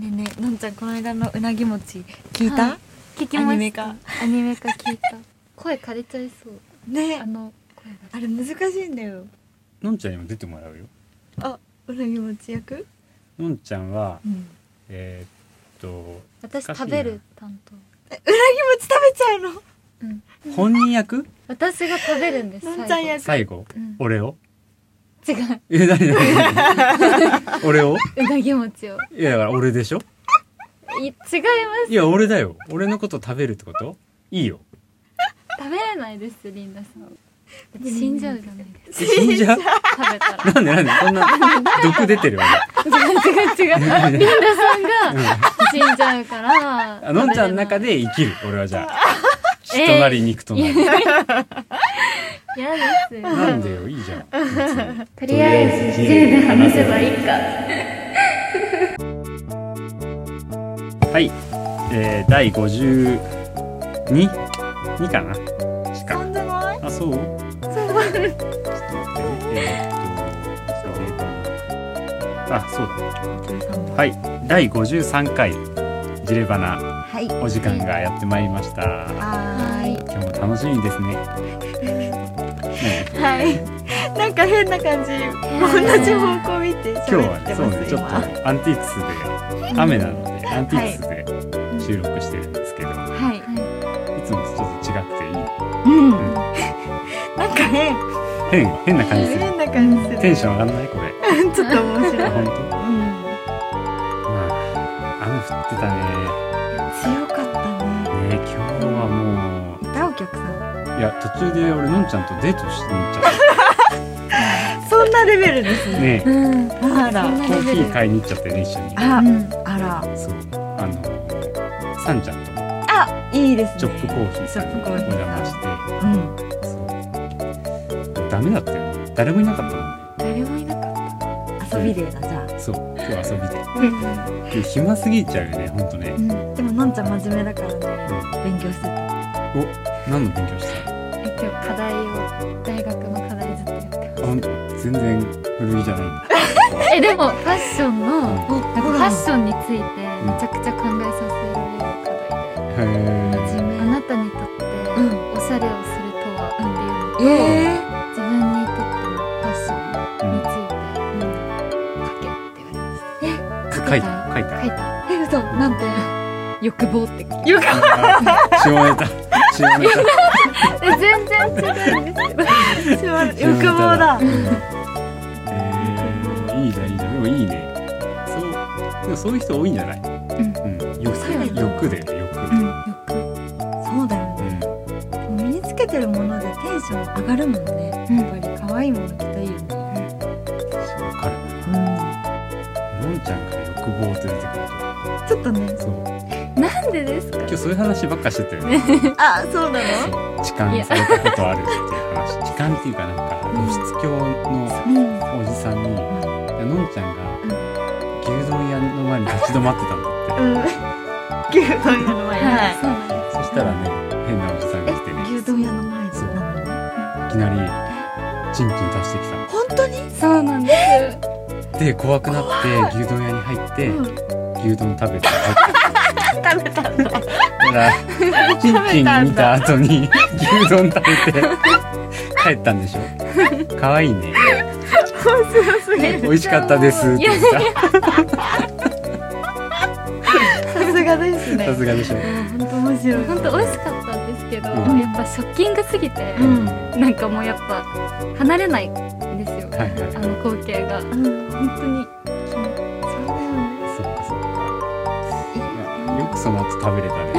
ねえねえのんちゃんこの間のうなぎ餅聞いた、はい聞きました。アニメ化アニメ化聞いた。声枯れちゃいそう。ねあの声が。あれ難しいんだよ。のんちゃんにも出てもらうよ。あうなぎ餅役のんちゃんはうん。えーっと私食べる担当。えうなぎ餅食べちゃうの？うん。本人役？私が食べるんですのんちゃん役。最後？うん。俺を？違う。え何何 俺を？うなぎ餅を。いやだから俺でしょ？い違います。いや俺だよ。俺のこと食べるってこと？いいよ。食べれないですリンダさん。死んじゃうじゃないですえ死んじゃう？か食べたら。なんでなんで？そんな毒出てるわ違う違う違う。リンダさんが死んじゃうから。あのんちゃんの中で生きる俺はじゃあ。血となり肉となり、嫌ですよ。なんでよいいじゃん。とりあえず10で話せばいいか。はい、えー、第52 2かな？しか。あそう？あそうだ。はい。第53回ジレバナ。はい。お時間がやってまいりました。はーい。今日も楽しみですねねはい。なんか変な感じ。同じ方向見て今日喋はってますそうねちょっ今とアンティークスで雨なのでアンティークスで収録してるんですけど、い、はい。つもとちょっと違くていい。うん。なんか変。変変な感じする。変な感じする。テンション上がんない？これ。ちょっと面白い。あ本当？うん。まあ雨降ってたねいや途中で俺のんちゃんとデートしに行っちゃっ そんなレベルですね。たねうん。あら。コーヒー買いに行っちゃってね一緒に。あうん。あら。そう。あのサンちゃん。とあいいですね。チョップコーヒー。さんにお邪魔して。うんそう。ダメだったよね。誰もいなかったもんね。誰もいなかった。遊びデーだじゃあ。そう。今日遊びで。で暇すぎちゃうよねほんとね。うん。でものんちゃん真面目だからね。勉強してた。お何の勉強したえ今日課題を大学の課題ずっとやってます。あほんと全然古着じゃないんだ。えでもファッションのなんファッションについてめちゃくちゃ考えさせられる課題で、へ真面目あなたにとってうんおしゃれをするとはっていうのと、え自分にとってのファッションについて、書けって言われました。え書いた。書いた。書いた。え嘘。なんて。欲望って。書いよかあ下ネタ下ネタ欲望だ。えー、いいじゃんいいじゃんでもいいねそうでもそういう人多いんじゃないうんうだ。よ欲だ。よね欲そうだ。よね身につけてるものでテンション上がるもんねうんやっぱり可愛いもの着たいよねわかるうんのんちゃんから欲望って出てくるちょっとねそうなんでですか今日そういう話ばっかしてたよねあそうなの痴漢されたことあるっていう話。痴漢っていうかなんか露出狂のうんおじさんにいやのんちゃんが牛丼屋の前に立ち止まってたんだって。うん。牛丼屋の前に。はい。そしたらね変なおじさんが来てね。牛丼屋の前で。そう。なのねいきなりチンチン出してきたの。本当に？そうなんです。で怖くなって牛丼屋に入って、うん。牛丼食べて帰って食べたんだ。だからチンチン見た後に牛丼食べて帰ったんでしょ。可愛いね。美味しかったです。って言ったさすがですね。さすがでしょ。本当面白い。本当美味しかったんですけど、うん。やっぱショッキングすぎて、うん。なんかもうやっぱ離れないんですよ、はいはい。あの光景が。うん。本当にその後食べれたね。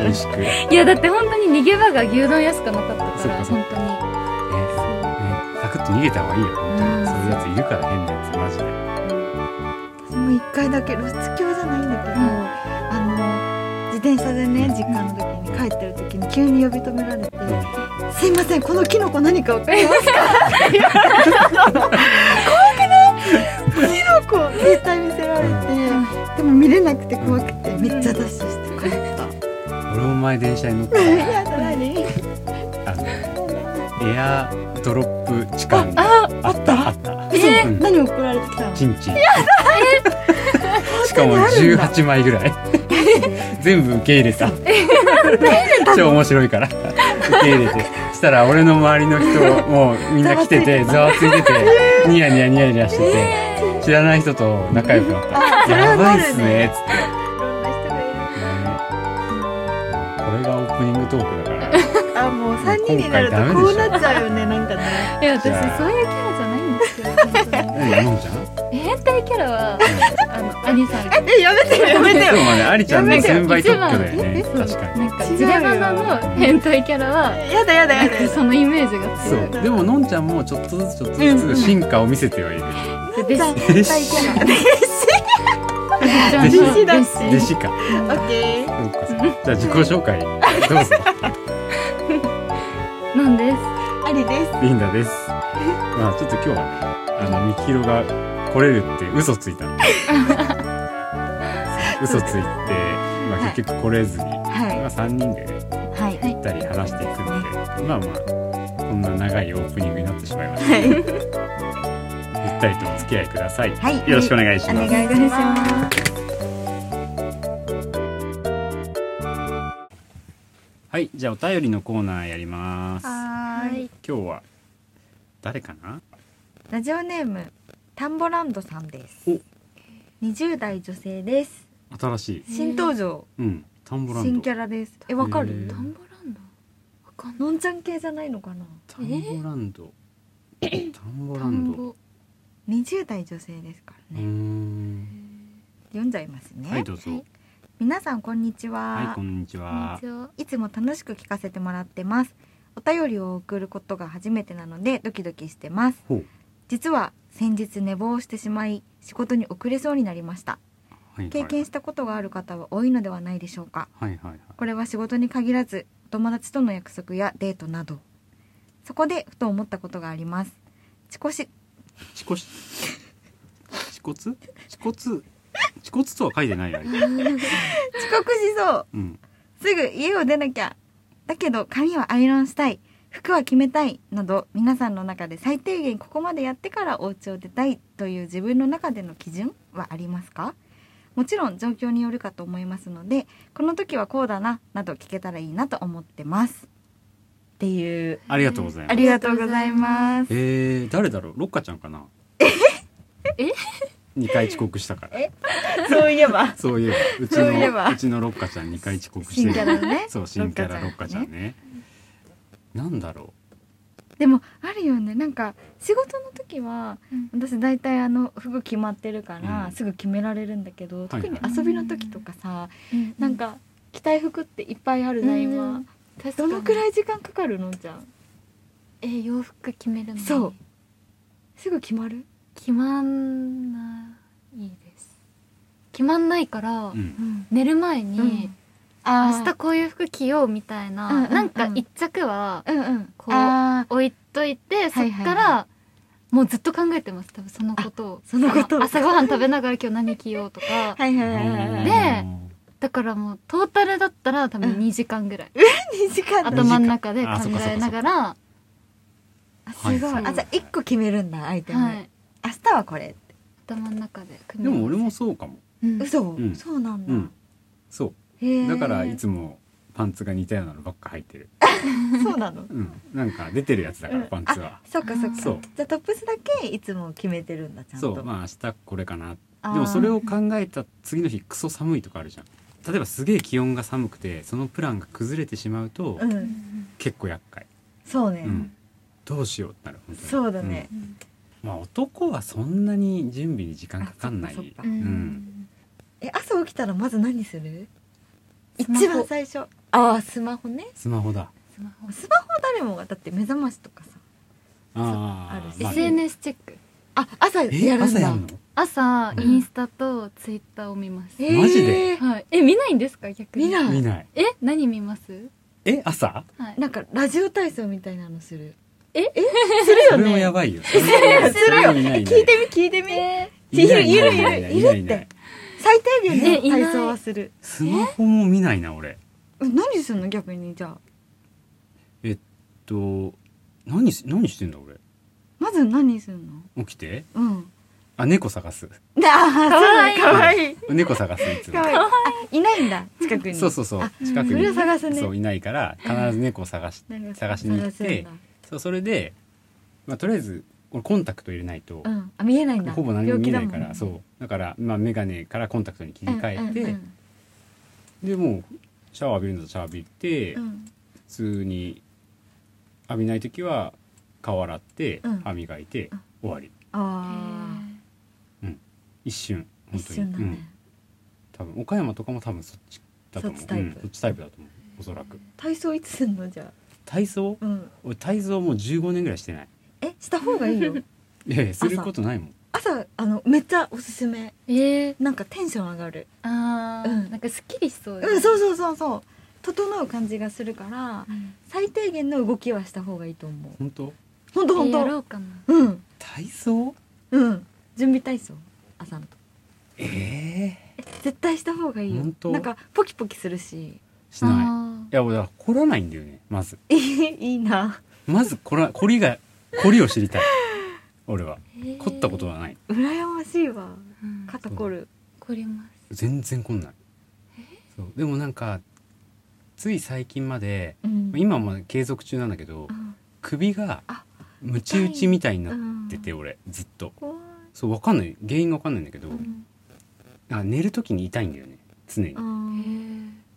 美味しく。ね いやだって本当に逃げ場が牛丼屋しかなかったから本当に。ねサクッと逃げた方がいいよ本当に、うん。そういうやついるから変なやつマジで。私も一回だけ露出狂じゃないんだけど、うん。あの自転車でね実家の時に帰ってる時に急に呼び止められて「すいませんこのキノコ何かわかりますか? 」怖くない？キノコ絶対見せられて、でも見れなくて怖くてめっちゃダッシュして帰った。俺も前電車に乗ってやだ何あのエアドロップ痴漢ああった。あった？嘘、うん。何送られてきたの？チンチン。しかかも18枚ぐらい。全部受け入れた。超面白いから。受け入れて。したら俺の周りの人もうみんな来ててざわついててニヤニヤニヤニヤしてて。知らない人と仲良くなった。やばいっすねっつって、プニングトークだから。あもう三人になるとこうなっちゃうよねなんかね。いや私そういうキャラじゃないんですよ本当に何のんちゃん？変態キャラはあのアニさん。がえやめてよやめてよ。まあねありちゃんの先輩特許だよ一ね番確かに。なんかジレバナの変態キャラはやだやだやだそのイメージがそ強い。う。でものんちゃんもちょっとずつちょっとずつ進化を見せてはいる。で変態キャラ 弟子。だし。弟子か。オッケーそうかそうかじゃあ自己紹介どうぞ。なんです。ありです。リンダです。まあちょっと今日はねあのみきひろが来れるって嘘ついたんで。嘘ついて、まあ、結局来れずに、まはあ、3人でねいはい。行ったり話していくのでまあまあこんな長いオープニングになってしまいましたはいゆったりとお付き合いください、はい。よろしくお願いしおます。願い。しますはい。じゃあお便りのコーナーやります。はーい。今日は誰かな？ラジオネームタンボランドさんです。お。20代女性です。新しい。新登場。うん。タンボランド。新キャラです。えわかへるー。タンボランド？わかんない。のんちゃん系じゃないのかな？タンボランド。タンボラタンンドボ20代女性ですからね。ん。読んじゃいますね、はいどうぞ。はい。皆さんこんにちは、はいこんにちは。いつも楽しく聞かせてもらってます。お便りを送ることが初めてなのでドキドキしてます。実は先日寝坊してしまい仕事に遅れそうになりました。はいはい。経験したことがある方は多いのではないでしょうか。はいはいはい。これは仕事に限らずお友達との約束やデートなど。そこでふと思ったことがあります。遅刻し恥骨恥骨恥骨恥骨とは書いてないあれ。遅刻しそう。うん。すぐ家を出なきゃ。だけど髪はアイロンしたい。服は決めたい。など皆さんの中で最低限ここまでやってからお家を出たいという自分の中での基準はありますか？もちろん状況によるかと思いますのでこの時はこうだななど聞けたらいいなと思ってますっていう。ありがとうございます。ありがとうございます。えー、誰だろう？ロッカちゃんかな？え？二回遅刻したから。そういえば。そういえば。うちのうちのロッカちゃん二回遅刻して新キャラのね。そう新キャラロッカちゃんね。なんだろでもあるよね。なんか仕事の時は私大体あの服決まってるから、うん。すぐ決められるんだけど、はい特に遊びの時とかさ、うんなんか着たい服っていっぱいあるじゃん今、うん確かに。どのくらい時間かかるのじゃんえー洋服決めるのに。そう。すぐ決まる？決まんないです。決まんないから、う、うん、うん。寝る前に、うん。明日こういう服着ようみたいな、うんうんうん。なんか一着はうんうん。こう置いといて、そっはいはい。はいからもうずっと考えてます。多分そのことを。そのことを。あ朝ごはん食べながら今日何着ようとか。はいはいはいはいはい。でだからもうトータルだったら多分2時間ぐらい、2時間？だ頭の中で考えながら。あすごい、はいあじゃあ1個決めるんだアイテム、はい。明日はこれ頭の中で組でも俺もそうかも。うん。嘘、んそうなんだ、うん。そう。だからいつもパンツが似たようなのばっか入ってる。そうなの？うん。なんか出てるやつだから、うんパンツは。あそっかそっか。そう。じゃあトップスだけいつも決めてるんだちゃんと。そう。まあ明日これかな。でもそれを考えた次の日クソ寒いとかあるじゃん例えばすげえ気温が寒くてそのプランが崩れてしまうと、うん。結構厄介、そうね、うん、どうしようってなる本当に。そうだね、うん。まあ男はそんなに準備に時間かかんない。うん。うん。え朝起きたらまず何する？スマホ。一番最初。ああスマホね。スマホだ。スマホ。スマホ誰もがだって目覚ましとかさああるし。ーまあ SNS チェックあ朝えやるんだ。朝やんの？朝うん。インスタとツイッターを見ます、えー。マジで？はい。え見ないんですか？逆に。見ない。見ない。え何見ます？え朝？はい。なんかラジオ体操みたいなのする。え？え？するそれもよね。やばいよ。するよ聞いてみ聞いてみ、えいるいるいるいるって。最低え限いない。の体操はする。スマホも見ないな俺。え？何すんの？逆にじゃあ。えっと何し何してんだ俺？まず何すんの？起きて。うん。あ猫探す。ああかわいいかわいい猫探すいつも。かわい。いあいないんだ近くに。そうそうそうあ近くに。それを探すね。そういないから必ず猫を探しなん。か探しに行って探すんだ。そうそれで、まあ、とりあえず俺コンタクト入れないと、うん。あ見えないんだ。ほぼ何も見えないから、そう。だから、まあ、眼鏡からコンタクトに切り替えて、でもうシャワー浴びるんだったらシャワー浴びて、うんうん。普通に浴びない時は顔洗って、うん。歯磨いて、うん。終わり。あ一瞬あ本当に。瞬だね、多分岡山とかも多分そっちだと思う。そっちタイプ。うん。そっちタイプだと思う。おそらく。体操いつすんのじゃあ？体操？うん。俺体操もう15年ぐらいしてない。えした方がいいよ。いやいやすることないもん。朝あのめっちゃおすすめ。えー、なんかテンション上がる。あー、うん。なんかすっきりしそううんそうそうそうそう。整う感じがするからうん。最低限の動きはした方がいいと思う。本当？本当本当。うかな。うん。体操？うん。準備体操？朝のと。えええ絶対した方がいいよ。本当？なんかポキポキするし。しない。あいや俺だから凝らないんだよねまず。い いいいな。まず凝ら凝りが凝りを知りたい。俺は。ー。凝ったことはない。羨ましいわ。うん。肩こる。凝ります。全然凝んない。そう。でもなんかつい最近までうん。今も継続中なんだけどうん。首があムチ打ちみたいになうんってて俺ずっと。そうわかんない。原因がわかんないんだけどうん。あ寝る時に痛いんだよね。常に。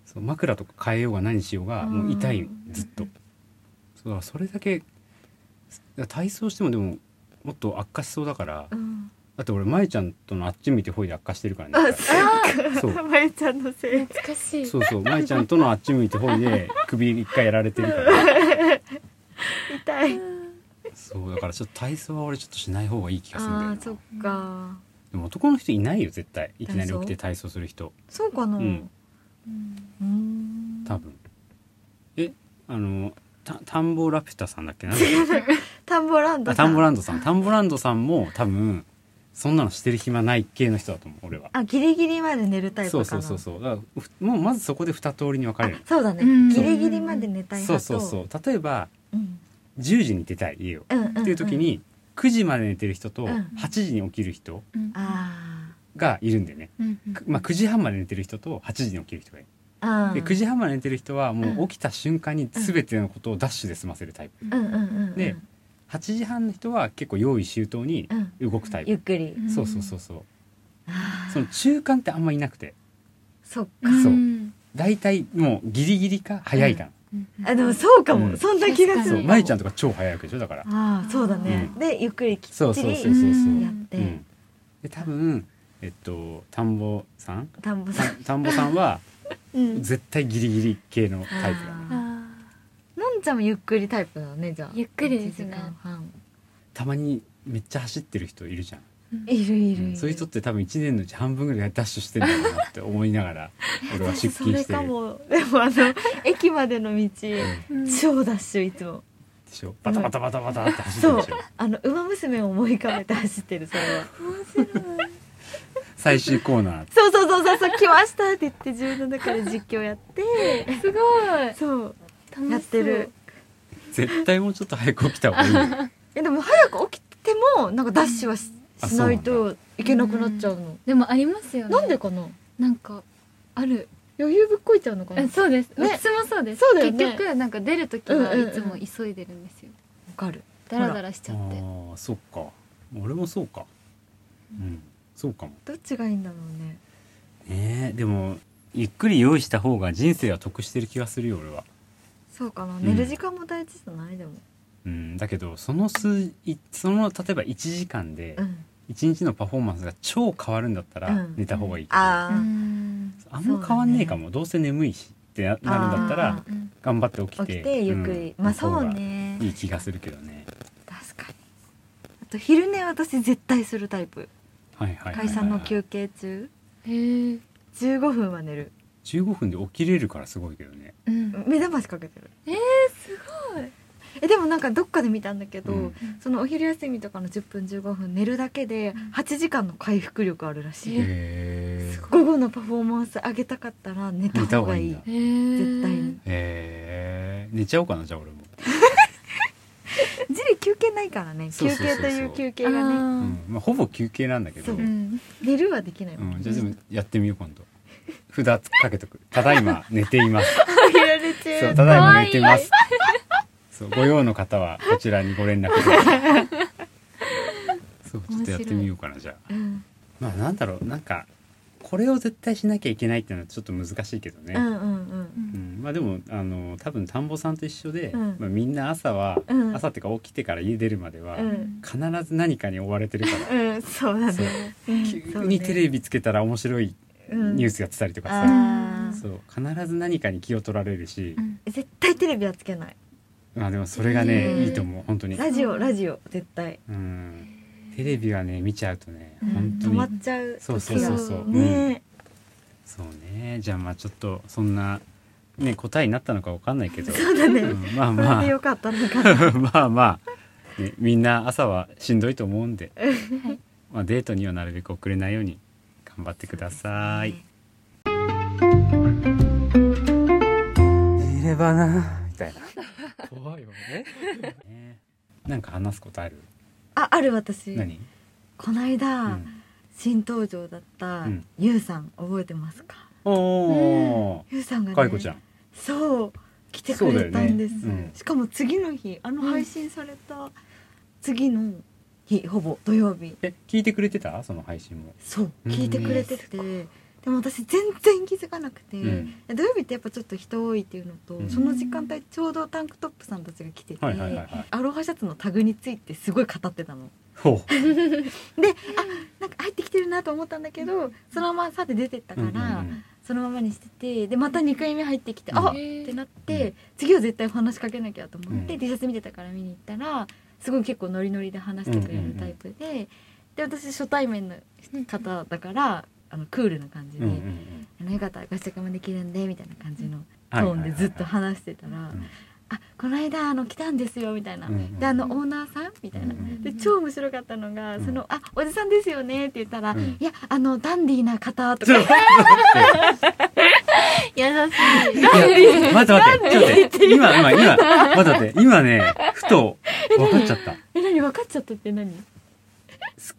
そう枕とか変えようが何しようがもう痛い。うんずっと。そうだからそれだけ体操してもでももっと悪化しそうだからうん。だって俺舞ちゃんとのあっち向いてほいで悪化してるからね。あそそう。まゆちゃんのせい。懐かしい。そうそう。舞ちゃんとのあっち向いてほいで首一回やられてるから。痛いそうだからちょっと体操は俺ちょっとしない方がいい気がするんだよな。あーそっか。でも男の人いないよ絶対。いきなり起きて体操する人。そうかな。ううん。んうん。多分。えあのた田んぼラピュタさんだっけ？なんだっけ？田んぼランドあさん。タンボランドさん。タンボランドさんも多分そんなのしてる暇ない系の人だと思う俺は。あギリギリまで寝るタイプかな。そうそうそうそう。だからふもうまずそこで二通りに分かれる。あそうだね。うん。ギリギリまで寝たいそう派とそうそう。例えばうん10時に出たい家を。うんうんうんっていう時に9時まで寝てる人とうん。8時に起きる人がいるんでね、うんうんくまあ、9時半まで寝てる人と8時に起きる人がいる。で9時半まで寝てる人はもううん。起きた瞬間に全てのことをダッシュで済ませるタイプ。うんうんうんうん。で8時半の人は結構用意周到にうん。動くタイプ。ゆっくり。うんそうそうそう。そうその中間ってあんまいなくて。そっか。そう。ん大体もうギリギリか早いかうんあでもそうかうん。もそんな気がする舞ちゃんとか超早いわけでしょだから。ああそうだね。うん。でゆっくりきっちそうそうそうそうりそう。やって。うん。で多分えっと田んぼさん？田んぼさん。た田んぼさんは うん。絶対ギリギリ系のタイプだね。あー。のんちゃんもゆっくりタイプだねじゃあ。ゆっくりですね。1時間半。たまにめっちゃ走ってる人いるじゃんいるいるそういう人って多分1年のうち半分ぐらいダッシュしてるんだろうなって思いながら 俺は出それか勤してるも。でもあの駅までの道うん。超ダッシュいつも。でしょ？バタバタバタバタって走ってるでしょ？あの馬娘を思い浮かべて走ってるそれは。最終コーナー。そうそうそうそうそう来ましたって言って自分の中で実況やって。すごい。そう。やってる。絶対もうちょっと早く起きた方がいい でも早く起きてもなんかダッシュはし,、あしないといけなくなっちゃうの、でもありますよね。なんでかな？なんかある。余裕ぶっこいちゃうのかな？わえそうです、ね。私もそうです。そうだよね。結局なんか出る時はうんうんうん。いつも急いでるんですよ、かる。ダラダラしちゃって。ああそっか。俺もそうか。うん。そうかも。どっちがいいんだろうね。ねえでもゆっくり用意した方が人生は得してる気がするよ俺は。そうかな、ん寝る時間も大事じゃない？でも。うん。だけどその数いその例えば1時間でうん1日のパフォーマンスが超変わるんだったらうん。寝た方がいいけど、あん。あんま変わんねえかも、どうせ眠いしってななるんだったら頑張って起きて起きてゆっく。り、うん。まあそうね。いい気がするけどね。確かに。あと昼寝私絶対するタイプ。はいはいはいはい。会社の休憩中。へえ。15分は寝る。15分で起きれるからすごいけどね。うん。目覚ましかけてる。えー、すごいえでもなんかどっかで見たんだけど、うん。そのお昼休みとかの10分15分寝るだけで8時間の回復力あるらしい、午後のパフォーマンス上げたかったら寝た方がいい。絶対に。へえ寝ちゃおうかなじゃあ俺も。ジリ休憩ないからね。休憩という休憩がね。うん。まあ、ほぼ休憩なんだけど。そう。うん寝るはできないもん、うん、じゃあでもやってみよう今度。札かけとく。ただいま寝ています。そうただいま寝てますそうご用の方はこちらにご連絡くださいそうちょっとやってみようかなじゃあ。うん。まあなんだろうなんかこれを絶対しなきゃいけないっていうのはちょっと難しいけどね、うんうんうん。まあでもあの多分田んぼさんと一緒で、うん。まあ、みんな朝は、うん。朝っていうか起きてから家出るまでは、うん。必ず何かに追われてるから、うんそうだね。う。ん急にテレビつけたら面白いうん。ニュースやってたりとかさ、そう。必ず何かに気を取られるし、絶対テレビはつけないまあでもそれがね、うんいいと思う本当に、ラジオラジオ絶対。うん、テレビはね見ちゃうとね、うん。本当に。止まっちゃうそうそうそうそう。ね。そうね。じゃあまあちょっとそんなね答えになったのかわかんないけど。そうだね。うん。まあまあ。でよかったのか。な まあまあ、ね、みんな朝はしんどいと思うんで、まあ、デートにはなるべく遅れないように頑張ってください。いればなみたいな。怖いよね。ね なんか話すことある？あある私。何？この間、うん。新登場だったうん。ゆうさん覚えてますか？おおゆうさんがー、ねかいこちゃん。そう。来てくれたんです、ね。うん。しかも次の日あの配信された次の日ほぼ土曜日。え、聞いてくれてた？その配信も。そううん。聞いてくれてて、でも私全然気づかなくて、うん。土曜日ってやっぱちょっと人多いっていうのと、うん。その時間帯ちょうどタンクトップさんたちが来てて、はいはいはいはい。アロハシャツのタグについてすごい語ってたの。ほ であなんか入ってきてるなと思ったんだけどそのままさって出てったう。から、うんうんそのままにしててでまた2回目入ってきて、うん。あっってなって、次は絶対話しかけなきゃと思って、うん。T シャツ見てたから見に行ったらすごい結構ノリノリで話してくれるタイプで、で私初対面の方だからあのクールな感じでうんうんうん「あのよかったらご試着もできるんで」みたいな感じのはいトーンでずっと話してたらうん「あこの間あの来たんですよ」みたいな。うんうんであのオーナーさんみたいな、で超面白かったのが「うん。そのあおじさんですよね」って言ったら「うん。いやあのダンディーな方」とか。優しい。いや、待って待って、ちょっと待って、今、今、今、待って今ね、ふと、分かっちゃった。好え何？分かっちゃったって何？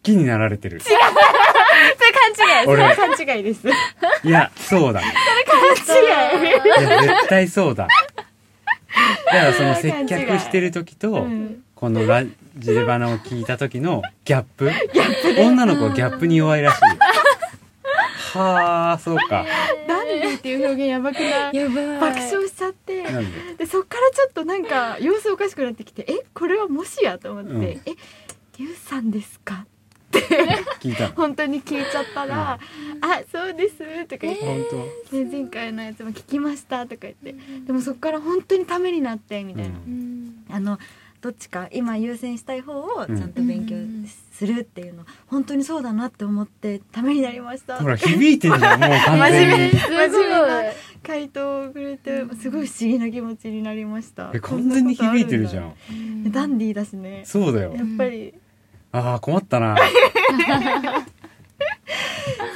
きになられてる。それ勘違い。それ勘違いです。いや、そうだ。い勘違い。や、絶対そうだ。だからその接客してる時と、うん。このラジレバナを聞いた時のギャップ。女の子はギャップに弱いらしい。はあ、そうか。ダンディーっていう表現やばくない？やばい。爆笑しちゃって。なんで？でそっからちょっとなんか様子おかしくなってきてえこれはもしや？と思って、うん。えゆうさんですか？本当に聞いちゃったら「あそうです」とか言って、本当。で前回のやつも聞きましたとか言って。でもそっから本当にためになってみたいな、うん。あのどっちか今優先したい方をちゃんと勉強するっていうの、本当にそうだなって思ってためになりました。ほら、響いてんじゃん、もう完全に。真面目。な回答をくれてすごい不思議な気持ちになりました。え、完全に響いてるじゃん。ん。ダンディーだしね。そうだよ。や。っぱりああ、困ったな。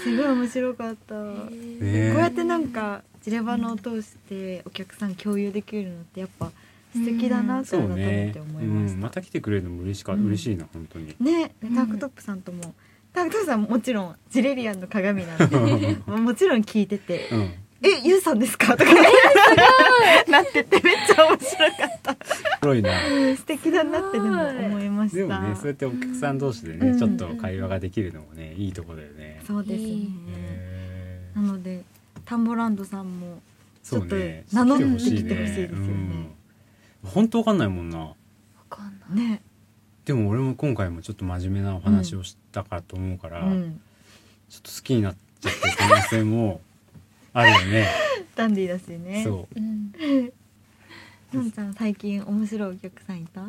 すごい面白かった、こねうやってなんかジレバナを通してお客さん共有できるのってやっぱ素敵だなと改めねて。思ういました、ん、また来てくれるのも嬉しか、うん嬉しいな、本当に。ねでタンクトップさんとも、タンクトップさんももちろんジレリアンの鏡なんで もちろん聞いててうん。「えゆうさんですか?」とか。なっててめっちゃ面白かった。黒いな。素敵だなってでも思いました。でもね、そうやってお客さん同士でね、うん。ちょっと会話ができるのもね、いいとこだよね。そうですね。へー。なのでタンボランドさんもちょっとそうね。名乗ってきてほしいですよね。うん。本当わかんないもんな。わかんない。ね。でも俺も今回もちょっと真面目なお話をしたかと思うから、うん。ちょっと好きになっちゃってる可能性もあるよね。ダンディーだしね。そう。うん。のんちゃん最近面白いお客さんいた？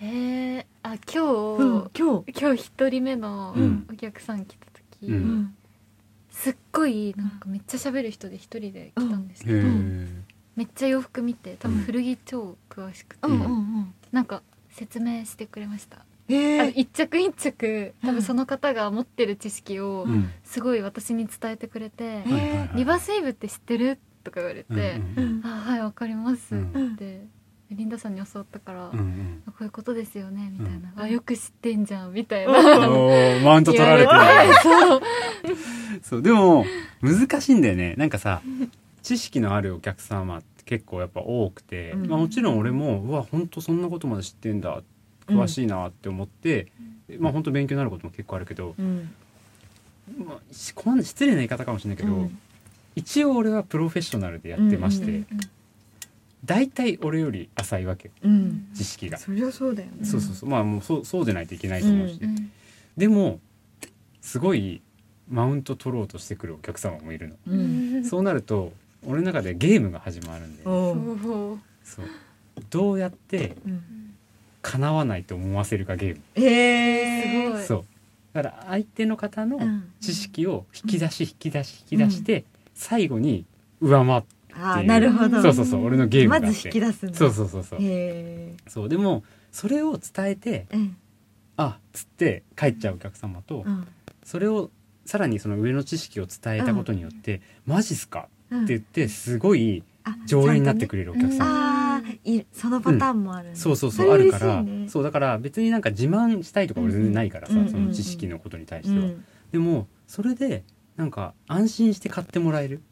えー、あ今うん日今日。今日一人目のうん。お客さん来た時、うん。うん。すっごいなんかめっちゃ喋る人で一人で来たんですへけど、え。めっちゃ洋服見て多分古着超詳しくて、うんうんうん。なんか説明してくれました、一着一着多分その方が持ってる知識をうん。すごい私に伝えてくれてえはいはいはい「リバースウェーブって知ってる?」とか言われてうんうんうん。うん「あはいわかります」うん。ってリンダさんに教わったから、うんうん。こういうことですよねみたいな、うん。あよく知ってんじゃんみたいな、マウント取られてる。そうそう。でも難しいんだよね。なんかさ知識のあるお客様って結構やっぱ多くて、うん。まあ、もちろん俺もうわ本当そんなことまで知ってんだ詳しいなって思って、まあ本当勉強になることも結構あるけど、うん。まあ、しこんな失礼な言い方かもしれないけど、うん。一応俺はプロフェッショナルでやってまして、うんうん大体俺より浅いわけ。うん。知識が、そりゃそうだよね。そうそうそう。まあもうそうそうでないといけないと思うし、うんでもすごいマウント取ろうとしてくるお客様もいるの、うん。そうなると俺の中でゲームが始まるんでそう。どうやってうん叶わないと思わせるかゲーム、えーすごい。そう。だから相手の方のうん。知識を引き出し引き出し引き出して、最後に上回っあーなるほど。そうそうそう俺のゲームがまず引き出すんだ。そうそうそうそう。へそうでもそれを伝えてえうん。あっつって帰っちゃうお客様と、うん。それをさらにその上の知識を伝えたことによって「マジっすか?」うんって言ってすごいあ常連になってくれれるお客様、そのパターンもあるねそうそうそうれあるから、そうだから別になんか自慢したいとか俺全然ないからさ、うんうんその知識のことに対しては、うんでもそれでなんか安心して買ってもらえる？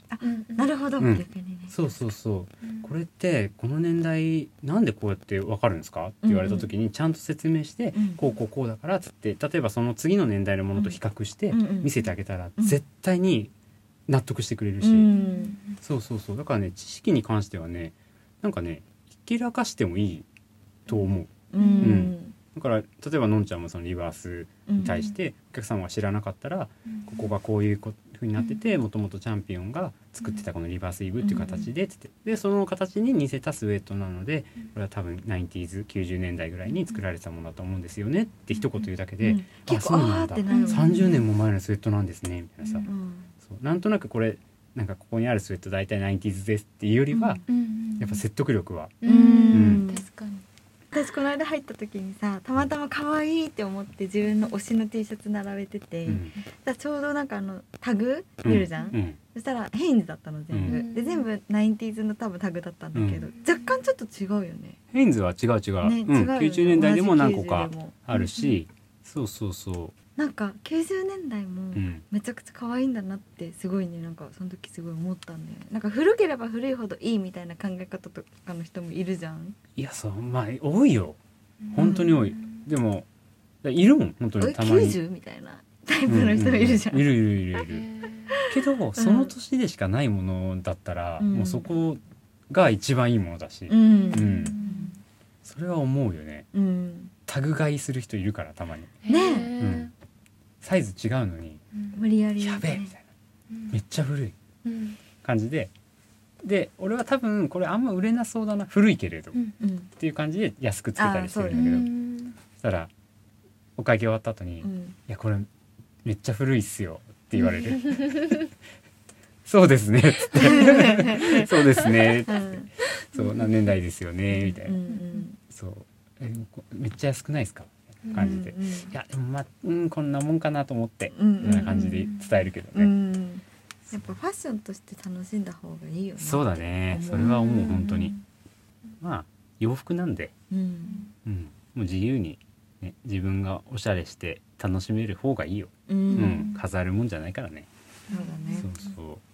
なるほど。うん。そうそうそう。これってこの年代なんでこうやってわかるんですか？って言われた時にちゃんと説明して、うん。こうこうこうだからっつって例えばその次の年代のものと比較してうんうん。見せてあげたらうん。絶対に納得してくれるし、うん。そうそうそう。だからね知識に関してはねなんかねらかしてもいいと思う。うん。だから例えばのんちゃんもそのリバースに対してお客様が知らなかったらここがこういうこふうになっててもともとチャンピオンが作ってたこのリバースイーブっていう形でつって。でその形に似せたスウェットなのでこれは多分 90s90 年代ぐらいに作られてたものだと思うんですよねって一言言うだけで、うん。あそうなんだ。ってなるもんね30年も前のスウェットなんですねみたいなさ、うん。そう。なんとなくこれなんかここにあるスウェット大体 90s ですっていうよりは、やっぱ説得力は。うん。うん。確かに。私この間入った時にさたまたま可愛いって思って自分の推しの T シャツ並べてて、うん。ちょうどなんかあのタグ見るじゃん、うん。そしたらヘインズだったの全部、うん。で全部 90s の多分タグだったんだけど、若干ちょっと違うよね。ヘインズは違う違う、ね、うん、違うよね90年代でも何個同かじ90でも。あるし、そうそうそなんか90年代もう、うん、めちゃくちゃ可愛いんだなってすごいね。なんかその時すごい思ったんだよね。なんか古ければ古いほどいいみたいな考え方とかの人もいるじゃん。いやそうまあ多いよ。本当に多い、でもいるもん本当えにたまに、90みたいなタイプの人もいるじゃん、うういるいるいるいるけどその年でしかないものだったら、うん。もうそこが一番いいものだし、うん。うん。それは思うよね。うん。タグ買いする人いるからたまに。ね。んサイズ違うのに無理やりやべえみたいな。めっちゃ古い感じで。で俺は多分これあんま売れなそうだな。古いけれど、っうん。ていう感じで安くつけたりしてるんだけど。そしたらお会計終わった後に「いうん。やこれめっちゃ古いっすよ」って言われる「そうですね」っつって「そうですね」うん。そう何年代ですよね。みたいな、そう。えこめっちゃ安くないですか？感じで、うんうんいやでもまあうんこんなもんかなと思って、うんうんみたいな感じで伝えるけどうね、ん。やっぱファッションとして楽しんだ方がいいよねそうだね。それは思う本当に。まあ洋服なんで、うん。うん、もう自由に、ね、自分がおしゃれして楽しめる方がいいよ、ううん。ん飾るもんじゃないからね、そうだね。そうそう。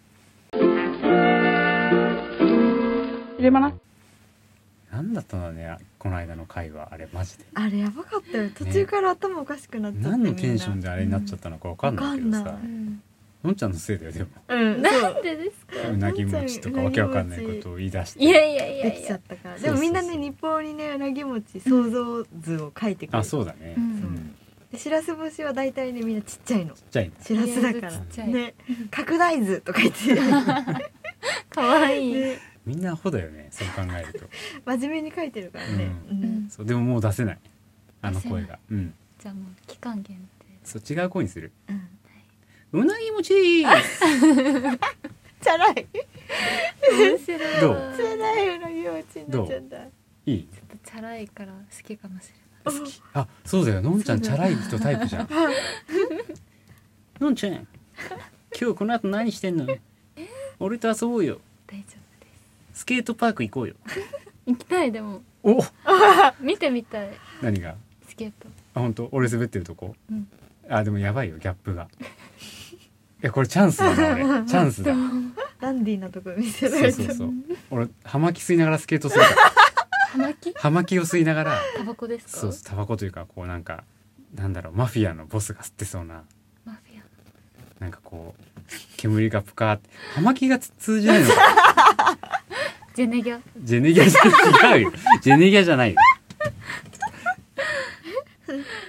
な。んだったんだねこの間の会話あれマジで。あれやばかったよ。途中から頭おかしくなっちゃって何のテンションでであれになっちゃったのかわかんないけどさ。わかんのんちゃんのせいだよでも。うん。なんでですか？うなぎ餅とかわけわかんないことを言い出して。いやいやいやできちゃったからそうそうそうでもみんなね日報にねうなぎ餅想像図を書いてくれあるそうだね、うん。うん。でしらす干しは大体ねみんなちっちゃいの。ちっちゃいの。しらすだから。ね。拡大図とか言って。可愛い。ねみんなアホだよねそう考えると。真面目に書いてるからね。ううん。そうでももう出せない。あの声が。うん。じゃあもう期間限定。そう違う声にする。うん。うなぎ餅ですチャラい。面白い。どう？チャラいうなぎ餅になっちゃった。いい？ちょっとチャラいから好きかもしれない。あそうだよ。のんちゃんチャラい人タイプじゃん。のんちゃん。今日この後何してんの？俺と遊ぼうよ。大丈夫スケートパーク行こうよ。行きたいでも。お！見てみたい。何が？スケート。あ本当？俺滑ってるとこ、うん。あでもやばいよギャップが。いやこれチャンスだな俺。チャンスだ。ダンディーなとこ見せらそうれてそうそう。俺葉巻吸いながらスケートするから。葉巻？葉巻を吸いながら。タバコですか？そうタバコというかこうなんかなんだろうマフィアのボスが吸ってそうな。マフィア。なんかこう煙がぷかーって。葉巻がつ通じないのかジェネギャ？ジェネギャじゃ違うよ。ジェネギャじゃないよ。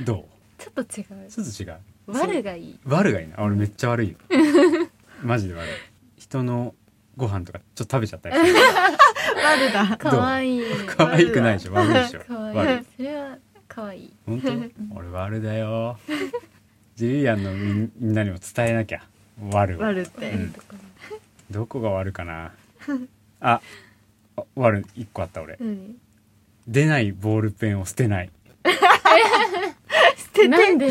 どちょっと違う。うちょっと違う。悪がいい。悪がいいな。俺めっちゃ悪いよ。マジで悪い。人のご飯とかちょっと食べちゃったりする。悪だ。かわい。い 可愛くないでしょ。悪いでしょ。かわい。悪い。それはかわい。い本当？俺悪だよ。ジリリアンのみんみんなにも伝えなきゃ。悪を。悪って、うん。どこが悪かな。ああ悪一個あった俺。何？出ないボールペンを捨てない。捨ててなんで？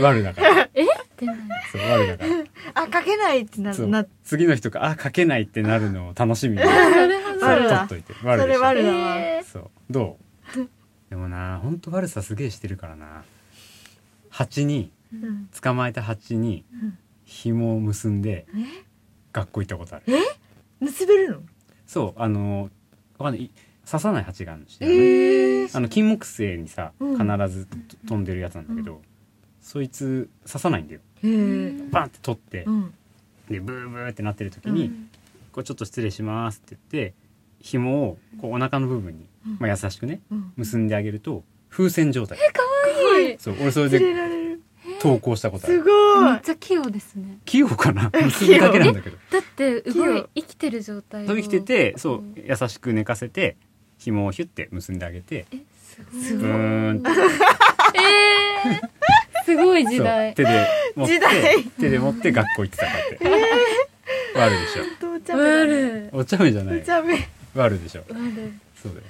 悪だから。出ないそう悪だから。あ書けないってなそう。な次の人があ書けないってなるのを楽しみに なるほど。そう取っといて。悪それでしょ。悪だわ、えー。そう。どう？でもなほんと悪さすげえしてるからな。蜂にうん。捕まえた蜂にうん。紐を結んでえ？学校行ったことある。結べるの？そうあのわかんない。い刺さない蜂があるんですよ、ええあの金木犀にさうん。必ず飛んでるやつなんだけど、そいつ刺さないんだよ。へえバンって取ってうん。でブーブーってなってる時に、うん。こうちょっと失礼しますって言って紐をこうお腹の部分に、うん。まあ、優しくねうん。結んであげると風船状態。はいそう俺それで投稿したことあするごい。めっちゃ器用ですね。器用かな？結ぶだけなんだけど。だって器動い用生きてる状態を。そう生きててそううん優しく寝かせて紐をヒュッて結んであげて。えすごい。すブーンってえー、すごい時そう。代手で持って時代。手で持って学校行ってたって。悪でしょ。とお茶目お茶目じゃない。お茶目。悪でしょ。悪そうだよ。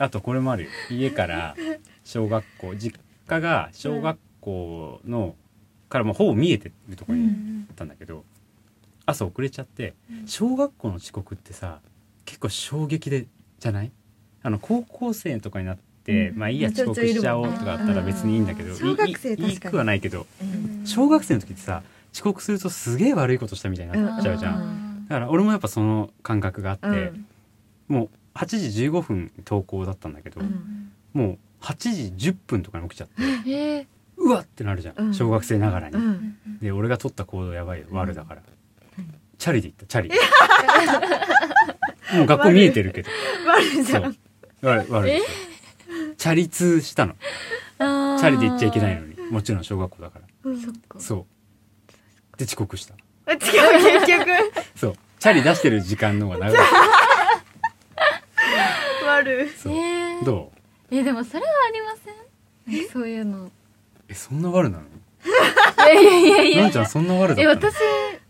あとこれもあるよ。家から小学校実家が小学校のからもうほぼ見えてるところにあったんだけど、朝遅れちゃって小学校の遅刻ってさ結構衝撃でじゃない？あの高校生とかになって、うん。まあいいや遅刻しちゃおうとかだったら別にいいんだけど、小学生確かに。くはないけどうん。小学生の時ってさ遅刻するとすげえ悪いことしたみたいになっちゃうじゃん、うん。だから俺もやっぱその感覚があって、うん。もう8時15分登校だったんだけど、うん。もう8時10分とかに起きちゃって。えーうわってなるじゃん、うん。小学生ながらに、うん。で俺が取った行動やばいよ。悪だから、うん。チャリで行った。チャリ。もう学校見えてるけど。悪じゃん。悪悪でしょチャリ通したの。チャリで行っちゃいけないのに。もちろん小学校だから。うん。そう。で遅刻した。あ違う結局。そう。チャリ出してる時間の方が長い。悪。そう、えー、どう？えでもそれはありません？そういうのえそんな悪なの？いやいやいやいや。のんちゃんそんな悪だえったの？私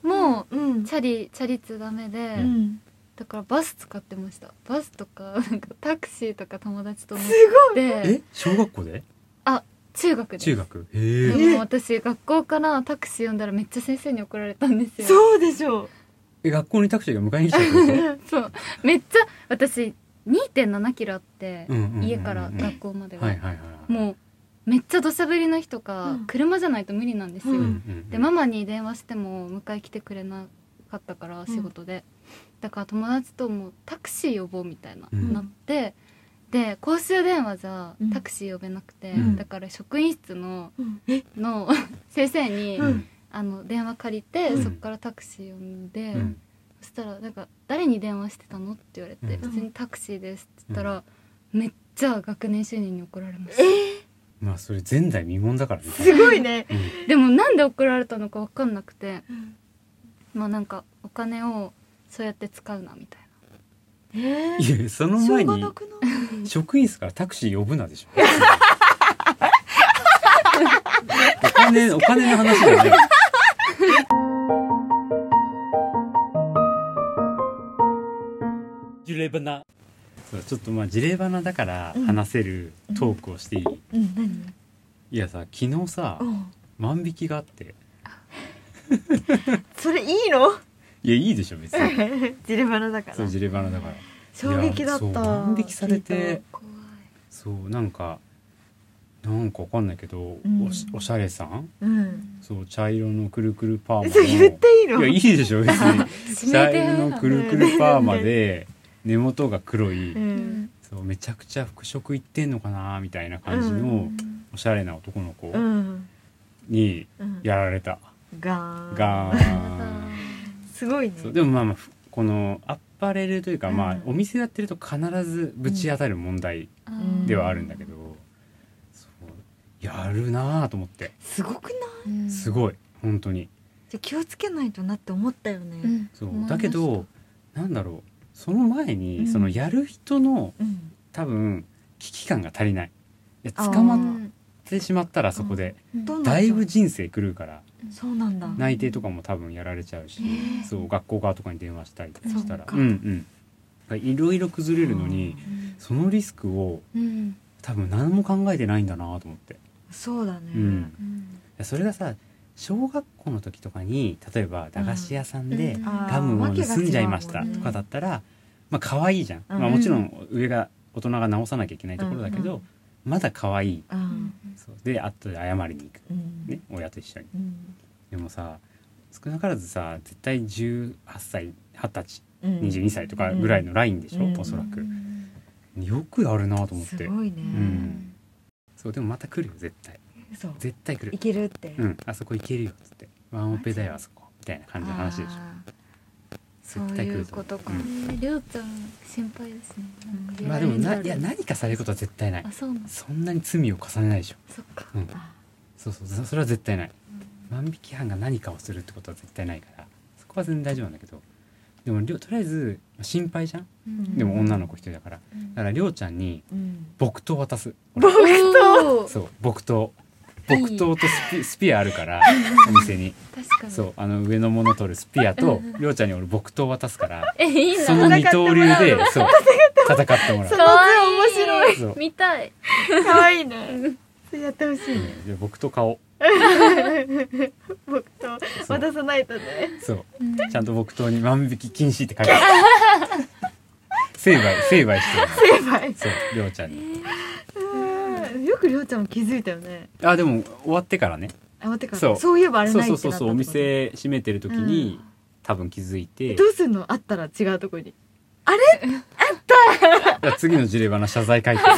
もうん。チャリチャリ通ダメで、うん。だからバス使ってました。バスとかなんかタクシーとか友達と乗っすごい。てえ小学校で？中学です。中学？へえ。でも私学校からタクシー呼んだらめっちゃ先生に怒られたんですよ。そうでしょう。え学校にタクシーが迎えに来たってこと？そう。めっちゃ私2.7キロあって、うんうんうんうん家から学校までが、はいはいはい。もうめっちゃ土砂降りの日とか、うん。車じゃないと無理なんですよ、うん。うんうんでママに電話しても迎え来てくれなかったから仕事で、だから友達ともうタクシー呼ぼうみたいな、うん。なって。で公衆電話じゃうん。タクシー呼べなくて、うん。だから職員室のうん。え？の 先生に、うん。あの電話借りて、うん。そっからタクシー呼んで、うん。そしたらなんか「誰に電話してたの?」って言われて「うん。別にタクシーです」って言ったら、めっちゃ学年主任に怒られましたまあそれ前代未聞だからね。すごいね。うん。でもなんで怒られたのか分かんなくて。うん。まあなんかお金をそうやって使うなみたいえいやその前に職員室からタクシー呼ぶなでしょ。お金お金の話じゃない。ジレバナそうちょっとまあジレバナだから話せるトークをしていい、うん何？いやさ昨日さうん。万引きがあって。それいいの？いやいいでしょ別に。ジレバナだから。そうジレバナだから。衝撃だった。いやそう万引きされて。怖い。そうなんかなんかわかんないけど、うん。おしおしゃれさん？たうん。そう茶色のくるくるパーマの。それ言っていいの？いやいいでしょ別に。指茶名手色のくるくるパーマで根元が黒い、ううん。んそうめちゃくちゃ服飾いってんのかなみたいな感じうのおしゃれな男の子うん。にうん。やられた、ガーン。がすごいね。そうでもまあまあふこのアパレルというか、まあうんお店やってると必ずぶち当たる問題ん。ではあるんだけど、そうやるなぁと思って。すごくない？すごい本当に。じゃあ気をつけないとなって思ったよね。そうだけどなんだろうその前に、うん。そのやる人のうん。多分危機感が足りない。捕まってしまったらそこでだいぶ人生狂うからそうなんだ。内定とかも多分やられちゃうし、へえそう学校側とかに電話したりとかしたら。うんうん。いろいろ崩れるのにそのリスクをうん。多分何も考えてないんだなと思って。そうだね。うん。うん。それがさ小学校の時とかに例えば駄菓子屋さんでガムを盗んじゃいましたとかだったらまあ可愛いじゃん、うん。まあ、もちろん上が大人が直さなきゃいけないところだけど、うん。まだ可愛い。うんそう。で後で謝りに行く、うん。ね、親と一緒に。うん。でもさ少なからずさ絶対18歳20歳うん。22歳とかぐらいのラインでしょ、うん。おそらく、よくやるなと思って。すごいね。ん。そうでもまた来るよ絶対そう。絶対来る。いけるって。うん。あそこ行けるよっつって。ワンオペだよあそこ。みたいな感じの話でしょ。絶対来いうると思う。ことか。うん。りょうちゃん心配ですね。なん。かまあでもないや何かされることは絶対ない。あそうなんそんなに罪を重ねないでしょ。そっか。うん。あそうそう。そそれは絶対ない。万引き犯が何かをするってことは絶対ないから。そこは全然大丈夫なんだけど。でもりょとりあえずまあ心配じゃん。うん。でも女の子一人だから。だからりょうちゃんにうん。木刀渡す。木刀。そう。木刀。いい木刀とスピスピアあるからお店に。確かに。そうあの上のもの取るスピアとりょうちゃんに俺木刀渡すからえいいな。その二刀流でそう戦ってもらそうの面白い。そう。見たい。可愛いね。やってほしいね。じゃあ僕と顔僕とそう。渡さないとね。そう。うん。ちゃんと木刀に万引き禁止って書いてある。成敗成敗してる。成敗。そうりょうちゃんにくりょうちゃんも気づいたよね。あでも終わってからね。あ待ってから。そう。そういえばあれそうないってなったそうそうそうお店閉めてる時に、多分気づいて。どうすんの？あったら違うとこに。じゃあ次の事例話謝罪会見。謝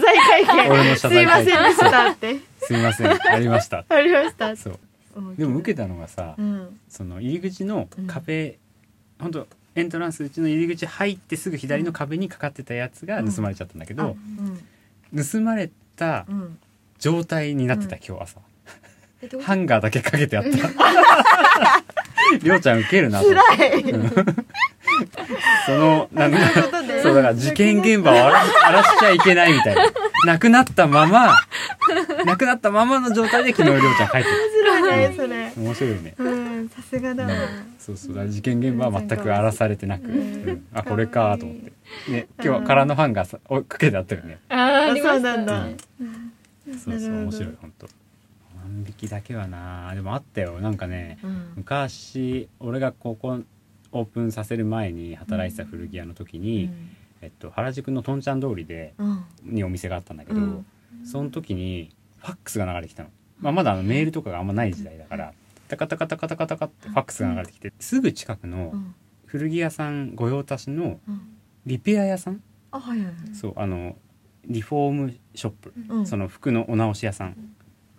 罪会見。俺の謝すい罪会見。ませんでしたって。すいません。ありました。ありました。そう。でも受けたのがさ、うん。その入り口の壁、本当エントランスうちの入り口入ってすぐ左の壁にかかってたやつが盗まれちゃったんだけあどう、ん盗まれたうん。状態になってた、うん。今日朝。えどうハンガーだけかけてあった。りょうちゃん受けるなと。思って辛い。そのなんだそうだから事件現場を荒ら荒らしちゃいけないみたいななくなったままなくなったままの状態で昨日りょうちゃん帰って面白いねそれ。面白いね。うんさすがだわ。うん。そうそう。事件現場は全く荒らされてなく、あこれかと思って。ね今日は空のハンガーさおかけてあったよね。あーあそうなんだ。そうそう面白い本当。万引きだけはな。でもあったよ。なんかねうん。昔俺がここオープンさせる前に働いてた古着屋の時に、えっと、原宿のとんちゃん通りでうん。にお店があったんだけど、うん。その時にファックスが流れてきたの、まあ、まだあのメールとかがあんまない時代だからタカタカタカタカタカってファックスが流れてきてすぐ近くのうん。古着屋さん御用達のうん。リペア屋さん？あはいはいはい。そうあのリフォームショップ、うん。その服のお直し屋さん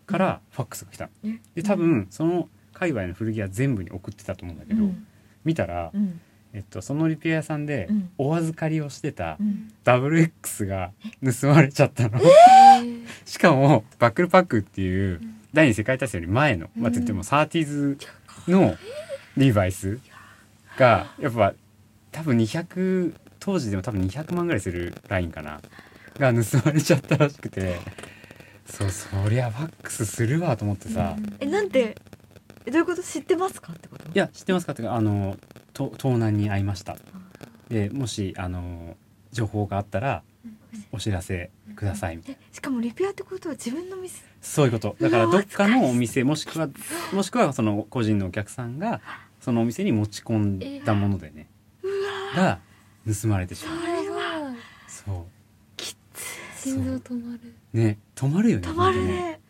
からファックスが来たの。えで多分その界隈の古着屋全部に送ってたと思うんだけど、うん。見たら、うんえっと、そのリペア屋さんでうん。お預かりをしてたうん。ダブル X が盗まれちゃったの。しかもバックルパックっていう第二次世界大戦より前の、まあ、うん。といってもサーティーズのリーバイスがやっぱ多分200当時でも多分200万ぐらいするラインかなが盗まれちゃったらしくて。そうそりゃファックスするわと思ってさ、えなんてえどういうこと？知ってますかってこと？いや知ってますかってかあのと盗難に遭いました。でもしあの情報があったらお知らせくださいみたいな。えしかもリペアってことは自分の店？そういうこと。だからどっかのお店もしくはもしくはその個人のお客さんがそのお店に持ち込んだものでねが盗まれてしまう。あれは。そ心臓止まる。うね止まるよね止まるね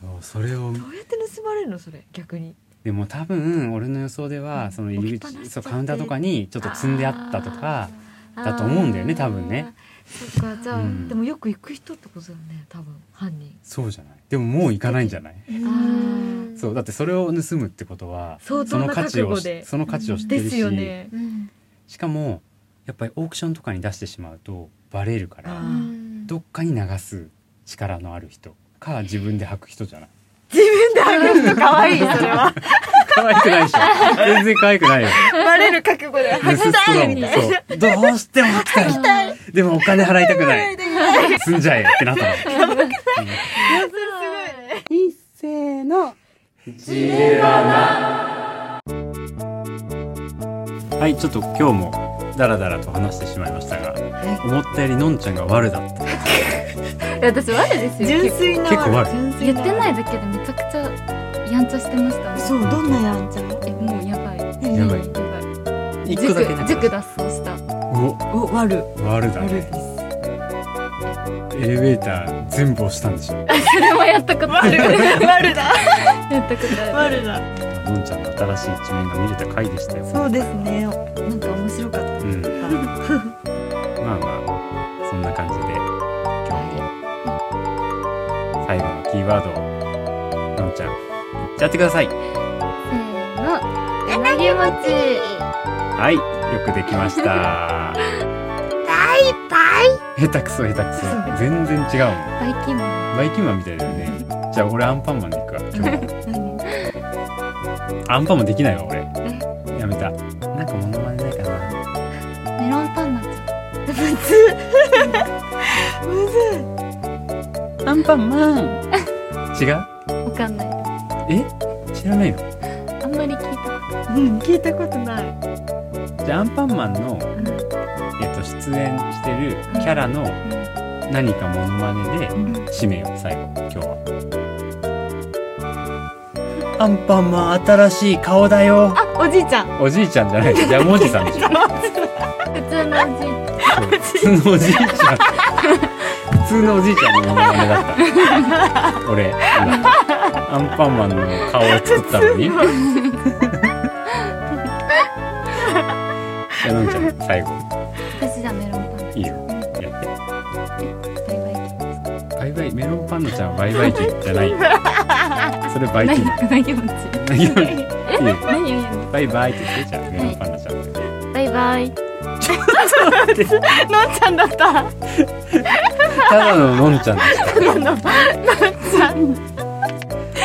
そうそれをどうやって盗まれるのそれ逆に？でも多分俺の予想ではその入り口そうカウンターとかにちょっと積んであったとかだと思うんだよね多分ね。そっかじゃあ、うん。でもよく行く人ってことだよね多分犯人。そうじゃない？でももう行かないんじゃない？うんそうだってそれを盗むってことはその価値をその価値を知ってるし、うん。しかもやっぱりオークションとかに出してしまうとバレるからどっかに流す力のある人か自分で履く人じゃない。自分で履く人可愛いそれは。可愛くないでしょ。全然可愛くないよ。バレる覚悟で盗人だもんそう。どうしても履きたい。でもお金払いたくない。住んじゃえってなったの。一斉のはいちょっと今日もダラダラと話してしまいましたが、思ったよりのんちゃんが悪だった私我ですよ。純粋な結構悪い。言ってないだけでめちゃくちゃやんちゃしてました。ねそうどんなやんちゃ？えもうやばい。ややばい。ばい。一個だけね塾塾脱走した。お。お悪悪だね。エレベーター全部押したんでしょ。それもやったことある。悪だ やったことある。悪だのんちゃんの新しい一面が見れた回でしたよ。そうですね。なんか面白かった。うん。まあまあそんな感じでーワードをのんちゃん。言っちゃってください。せーの。柳餅。はいよくできました。下手くそ下手くそ。全然違うもん。バイキンマン。バイキンマンみたいだよね。じゃあ俺アンパンマンでいくわ今日。アンパンマンできないわ俺。やめた。なんかモノマネないかな。メロンパンナちゃむずい アンパンマン違う？んわかんない。え？知らないの？あんまり聞いたこうん聞いたことない。じゃあアンパンマンの、えっと、出演してるキャラの何かモノマネで締めよう最後今日は。アンパンマン新しい顔だよ。あおじいちゃん。おじいちゃんじゃない。ジャムおじさんでしょ。と 普通のおじいそう。普通のおじいちゃん。普通のおじいちゃんのモノマネだった。俺今。アンパンマンの顔を作ったのに。じゃあのんちゃん最後。私じゃあメロンパンナいいよやって。バイバイ。メロンパンナちゃんはバイバイキンじゃない。よそれバイキバイバイって言ってじゃんメロンパンナちゃんって。バイバイ。のんちゃんだったただののんちゃんでした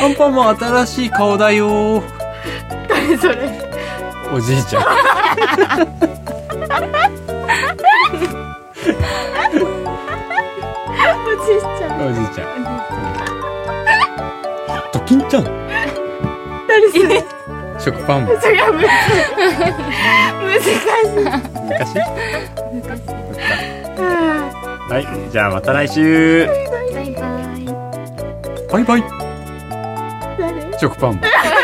アンパンマン新しい顔だよ。誰それ。おじいちゃん。おじいちゃん。おじいちゃん。ドキンちゃん。誰それ。食パンマンそりゃむず難しいはいじゃあまた来週。バイバイ。バイバイ。誰？食パンマン